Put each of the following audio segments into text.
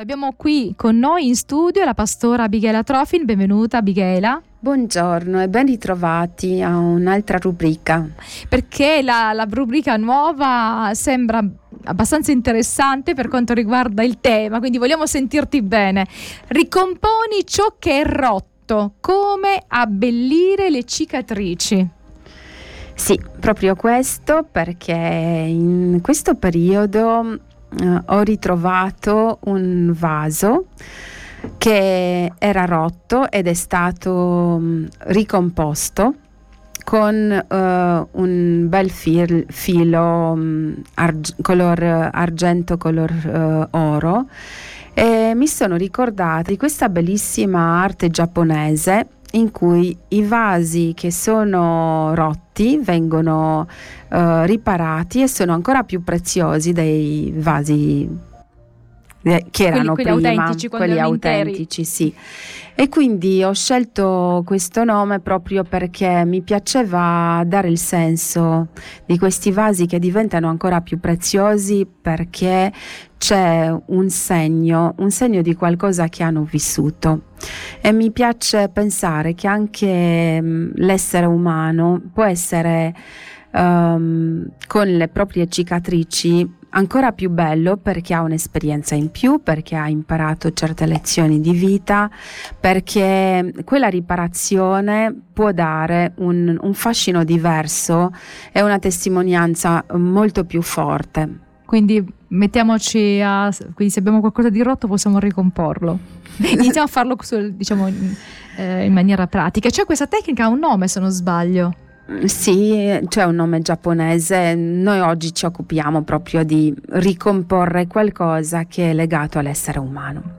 Abbiamo qui con noi in studio la pastora Abigaila Trofin, benvenuta Abigaila. Buongiorno e ben ritrovati a un'altra rubrica. Perché la, la, rubrica nuova sembra abbastanza interessante per quanto riguarda il tema, quindi vogliamo sentirti bene. Ricomponi ciò che è rotto, come abbellire le cicatrici. Sì, proprio questo perché in questo periodo eh, ho ritrovato un vaso che era rotto ed è stato mh, mm, ricomposto con uh, un bel fil, filo um, arg- color argento, color uh, oro. E mi sono ricordata di questa bellissima arte giapponese in cui i vasi che sono rotti vengono uh, riparati e sono ancora più preziosi dei vasi eh, che erano quelli, quelli prima, autentici, quelli autentici, sì. E quindi ho scelto questo nome proprio perché mi piaceva dare il senso di questi vasi che diventano ancora più preziosi perché c'è un segno, un segno di qualcosa che hanno vissuto. E mi piace pensare che anche mh, l'essere umano può essere um, con le proprie cicatrici ancora più bello perché ha un'esperienza in più, perché ha imparato certe lezioni di vita, perché quella riparazione può dare un, un fascino diverso e una testimonianza molto più forte. Quindi mettiamoci a. Quindi se abbiamo qualcosa di rotto possiamo ricomporlo. Iniziamo a farlo diciamo, in, eh, in maniera pratica. Cioè, questa tecnica ha un nome, se non sbaglio. Sì, c'è un nome giapponese. Noi oggi ci occupiamo proprio di ricomporre qualcosa che è legato all'essere umano.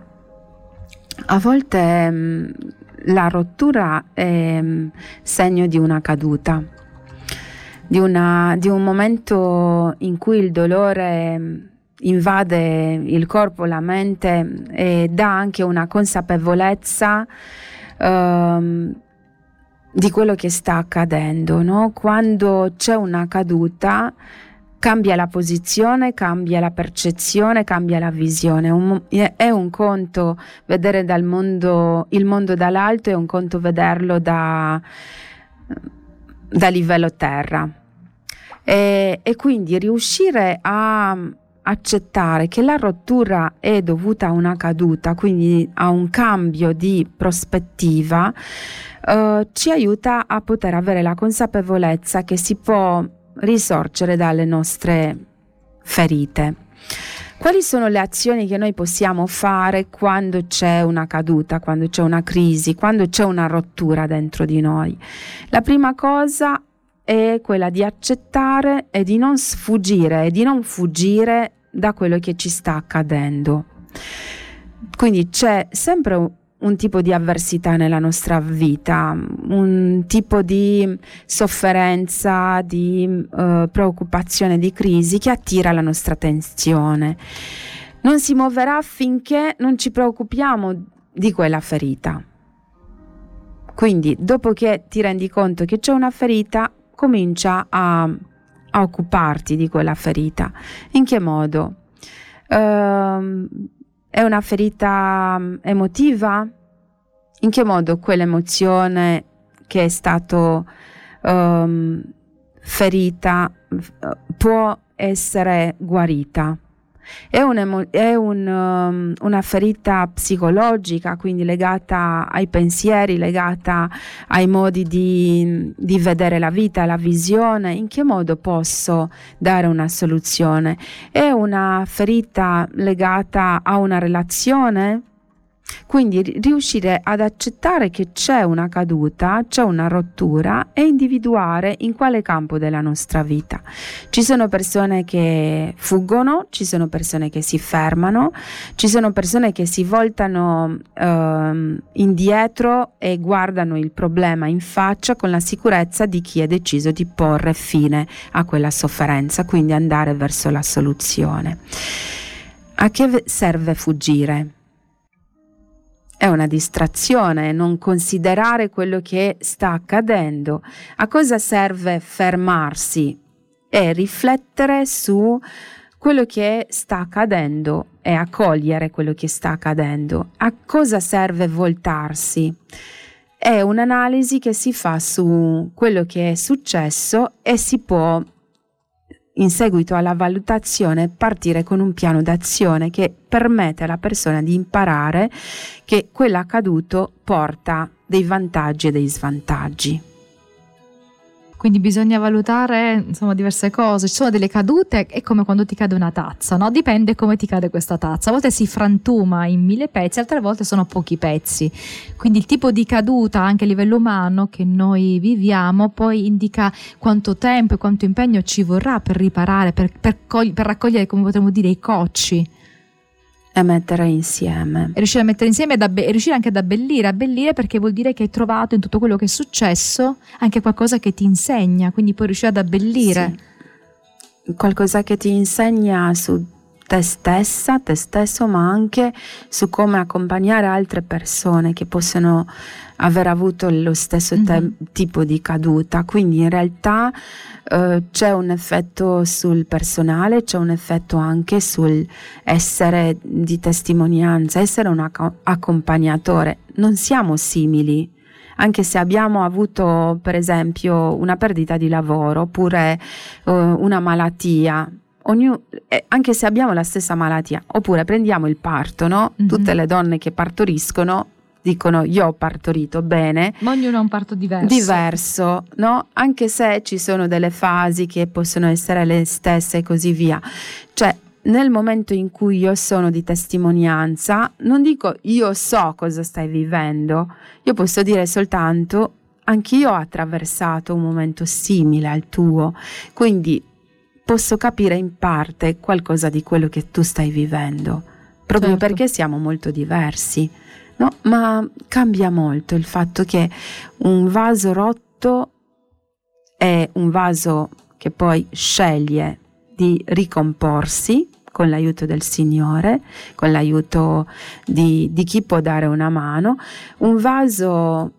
A volte mh, mm, la rottura è mh, mm, segno di una caduta, di, una, di, un momento in cui il dolore mm, invade il corpo, la mente e dà anche una consapevolezza. Uh, di quello che sta accadendo, no? Quando c'è una caduta cambia la posizione, cambia la percezione, cambia la visione. Un, è un conto vedere mondo, il mondo dall'alto, è un conto vederlo da, da livello terra. E, e quindi riuscire a accettare che la rottura è dovuta a una caduta, quindi a un cambio di prospettiva, eh, ci aiuta a poter avere la consapevolezza che si può risorgere dalle nostre ferite. Quali sono le azioni che noi possiamo fare quando c'è una caduta, quando c'è una crisi, quando c'è una rottura dentro di noi? La prima cosa è quella di accettare e di non sfuggire e di non fuggire da quello che ci sta accadendo. Quindi c'è sempre un tipo di avversità nella nostra vita, un tipo di sofferenza, di uh, preoccupazione, di crisi che attira la nostra attenzione. Non si muoverà finché non ci preoccupiamo di quella ferita. Quindi, dopo che ti rendi conto che c'è una ferita, comincia a, a occuparti di quella ferita. In che modo? Uh, è una ferita mm, emotiva? In che modo quell'emozione che è stata um, ferita può essere guarita? È, è un, um, una ferita psicologica, quindi legata ai pensieri, legata ai modi di, di vedere la vita, la visione. In che modo posso dare una soluzione? È una ferita legata a una relazione? Quindi riuscire ad accettare che c'è una caduta, c'è una rottura e individuare in quale campo della nostra vita. Ci sono persone che fuggono, ci sono persone che si fermano, ci sono persone che si voltano eh, indietro e guardano il problema in faccia con la sicurezza di chi ha deciso di porre fine a quella sofferenza, quindi andare verso la soluzione. A che serve fuggire? È una distrazione, non considerare quello che sta accadendo. A cosa serve fermarsi e riflettere su quello che sta accadendo e accogliere quello che sta accadendo. A cosa serve voltarsi? È un'analisi che si fa su quello che è successo e si può in seguito alla valutazione partire con un piano d'azione che permette alla persona di imparare che quello accaduto porta dei vantaggi e dei svantaggi. Quindi bisogna valutare insomma, diverse cose. Ci sono delle cadute, è come quando ti cade una tazza, no? Dipende come ti cade questa tazza. A volte si frantuma in mille pezzi, altre volte sono pochi pezzi. Quindi il tipo di caduta anche a livello umano che noi viviamo poi indica quanto tempo e quanto impegno ci vorrà per riparare, per, per, per raccogliere, come potremmo dire, i cocci e mettere insieme. E riuscire a mettere insieme e, be- riuscire anche ad abbellire, abbellire perché vuol dire che hai trovato in tutto quello che è successo anche qualcosa che ti insegna, quindi puoi riuscire ad abbellire. Sì. Qualcosa che ti insegna su te stessa, te stesso, ma anche su come accompagnare altre persone che possono aver avuto lo stesso mm-hmm. te- tipo di caduta. Quindi in realtà eh, c'è un effetto sul personale, c'è un effetto anche sul essere di testimonianza, essere un ac- accompagnatore. Non siamo simili anche se abbiamo avuto per esempio una perdita di lavoro oppure uh, una malattia, ognuno, eh, anche se abbiamo la stessa malattia, oppure prendiamo il parto, no? Mm-hmm. Tutte le donne che partoriscono dicono io ho partorito bene. Ma ognuno ha un parto diverso. Diverso, no? Anche se ci sono delle fasi che possono essere le stesse e così via. Cioè, nel momento in cui io sono di testimonianza, non dico io so cosa stai vivendo, io posso dire soltanto anch'io ho attraversato un momento simile al tuo, quindi posso capire in parte qualcosa di quello che tu stai vivendo, proprio certo. perché siamo molto diversi. No? Ma cambia molto il fatto che un vaso rotto è un vaso che poi sceglie di ricomporsi con l'aiuto del Signore, con l'aiuto di, di chi può dare una mano. Un vaso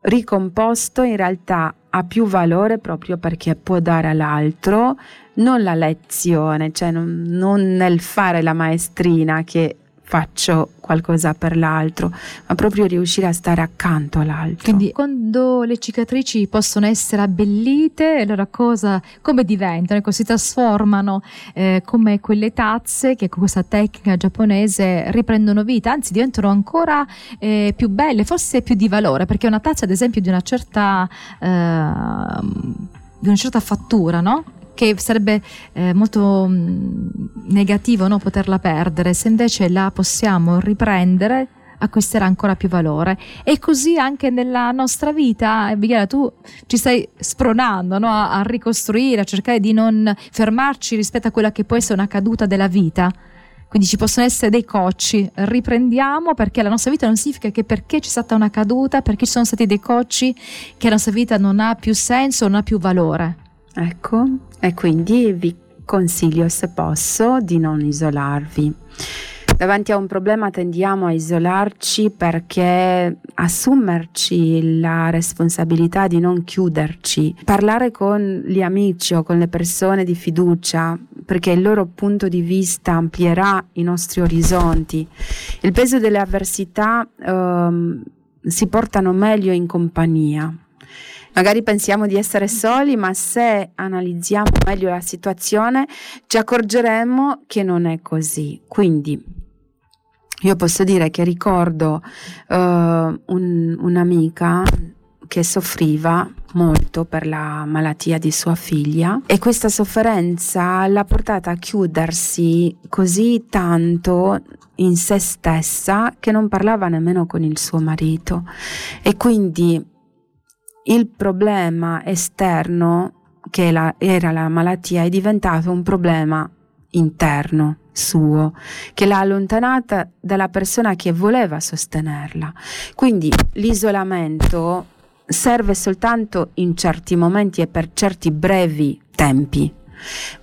ricomposto in realtà ha più valore proprio perché può dare all'altro non la lezione, cioè non, non nel fare la maestrina che faccio qualcosa per l'altro, ma proprio riuscire a stare accanto all'altro. Quindi quando le cicatrici possono essere abbellite, allora cosa, come diventano? Ecco, si trasformano eh, come quelle tazze che con questa tecnica giapponese riprendono vita, anzi diventano ancora eh, più belle, forse più di valore, perché una tazza ad esempio di una certa... Eh, di una certa fattura, no? Che sarebbe eh, molto mm, negativo no, poterla perdere, se invece la possiamo riprendere acquisterà ancora più valore. E così anche nella nostra vita Abigail tu ci stai spronando no, a, a ricostruire a cercare di non fermarci rispetto a quella che può essere una caduta della vita. Quindi ci possono essere dei cocci, riprendiamo perché la nostra vita non significa che perché c'è stata una caduta, perché ci sono stati dei cocci, che la nostra vita non ha più senso, non ha più valore. Ecco, e quindi vi consiglio, se posso, di non isolarvi. Davanti a un problema tendiamo a isolarci perché assumerci la responsabilità di non chiuderci, parlare con gli amici o con le persone di fiducia perché il loro punto di vista amplierà i nostri orizzonti. Il peso delle avversità ehm, si portano meglio in compagnia. Magari pensiamo di essere soli, ma se analizziamo meglio la situazione ci accorgeremo che non è così. Quindi io posso dire che ricordo uh, un, un'amica che soffriva molto per la malattia di sua figlia e questa sofferenza l'ha portata a chiudersi così tanto in se stessa che non parlava nemmeno con il suo marito e quindi il problema esterno, che la, era la malattia, è diventato un problema interno suo, che l'ha allontanata dalla persona che voleva sostenerla. Quindi l'isolamento serve soltanto in certi momenti e per certi brevi tempi,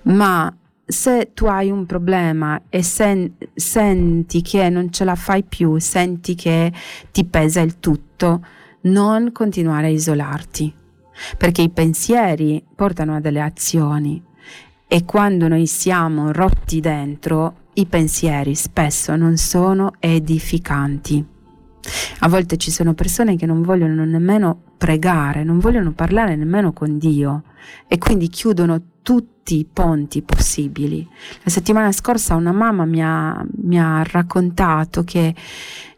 ma se tu hai un problema e sen- senti che non ce la fai più, senti che ti pesa il tutto, non continuare a isolarti, perché i pensieri portano a delle azioni e quando noi siamo rotti dentro, i pensieri spesso non sono edificanti. A volte ci sono persone che non vogliono nemmeno pregare, non vogliono parlare nemmeno con Dio e quindi chiudono tutti i ponti possibili. La settimana scorsa una mamma mi ha, mi ha raccontato che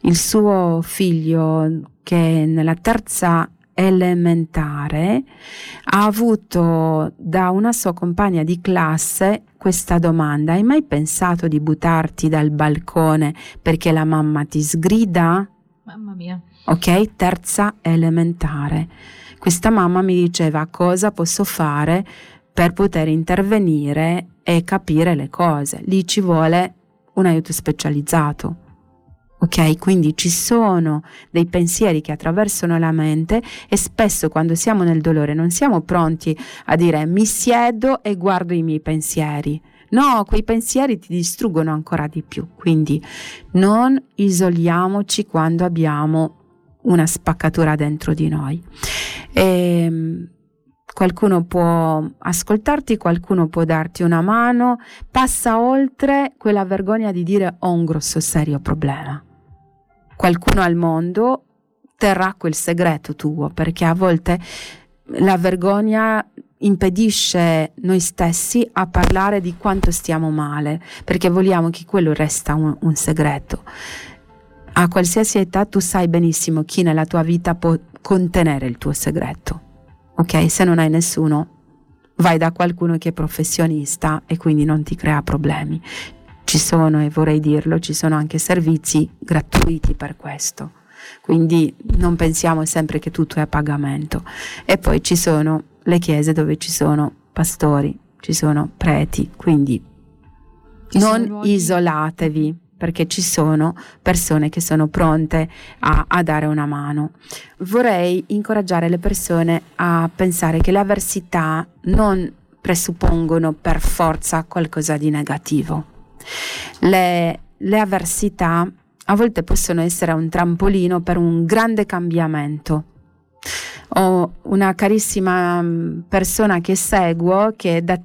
il suo figlio, che nella terza elementare, ha avuto da una sua compagna di classe questa domanda, hai mai pensato di buttarti dal balcone perché la mamma ti sgrida? Mamma mia. Ok, terza elementare. Questa mamma mi diceva cosa posso fare per poter intervenire e capire le cose. Lì ci vuole un aiuto specializzato. Ok, quindi ci sono dei pensieri che attraversano la mente e spesso quando siamo nel dolore non siamo pronti a dire mi siedo e guardo i miei pensieri. No, quei pensieri ti distruggono ancora di più. Quindi non isoliamoci quando abbiamo una spaccatura dentro di noi. E, ehm, qualcuno può ascoltarti, qualcuno può darti una mano, passa oltre quella vergogna di dire ho un grosso serio problema. Qualcuno al mondo terrà quel segreto tuo perché a volte la vergogna impedisce noi stessi a parlare di quanto stiamo male perché vogliamo che quello resta un, un segreto. A qualsiasi età tu sai benissimo chi nella tua vita può contenere il tuo segreto. Ok? Se non hai nessuno, vai da qualcuno che è professionista e quindi non ti crea problemi. Ci sono, e vorrei dirlo, ci sono anche servizi gratuiti per questo. Quindi non pensiamo sempre che tutto è a pagamento. E poi ci sono le chiese dove ci sono pastori, ci sono preti, quindi ci non isolatevi perché ci sono persone che sono pronte a, a, dare una mano. Vorrei incoraggiare le persone a pensare che le avversità non presuppongono per forza qualcosa di negativo. Le, le avversità a volte possono essere un trampolino per un grande cambiamento. Ho una carissima mm, persona che seguo che da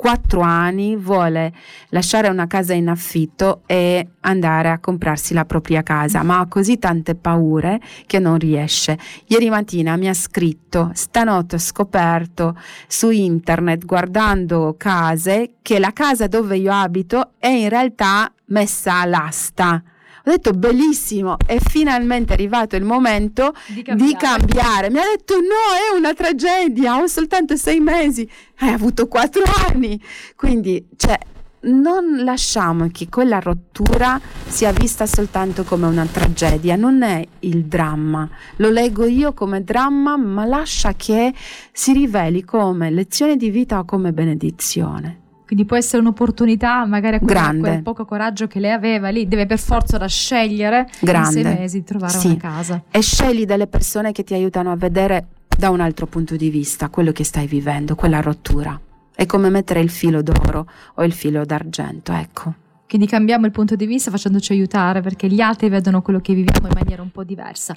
quattro anni vuole lasciare una casa in affitto e andare a comprarsi la propria casa, ma ha così tante paure che non riesce. Ieri mattina mi ha scritto, stanotte ho scoperto su internet guardando case che la casa dove io abito è in realtà messa all'asta ho detto bellissimo, è finalmente arrivato il momento di cambiare. di cambiare. Mi ha detto no, è una tragedia, ho soltanto sei mesi, hai avuto quattro anni. Quindi, cioè, non lasciamo che quella rottura sia vista soltanto come una tragedia, non è il dramma. Lo leggo io come dramma, ma lascia che si riveli come lezione di vita o come benedizione. Quindi può essere un'opportunità, magari a quel, quel poco coraggio che lei aveva lì, deve per forza da scegliere Grande. in sei mesi di trovare sì. una casa. E scegli delle persone che ti aiutano a vedere da un altro punto di vista quello che stai vivendo, quella rottura. È come mettere il filo d'oro o il filo d'argento, ecco. Quindi cambiamo il punto di vista facendoci aiutare perché gli altri vedono quello che viviamo in maniera un po' diversa.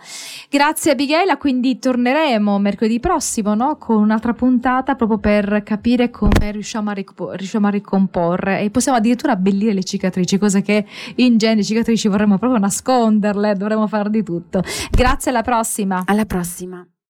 Grazie Abigail, quindi torneremo mercoledì prossimo no? con un'altra puntata proprio per capire come riusciamo a, ric- riusciamo a ricomporre e possiamo addirittura abbellire le cicatrici, cosa che in genere cicatrici vorremmo proprio nasconderle, dovremmo fare di tutto. Grazie, alla prossima. Alla prossima.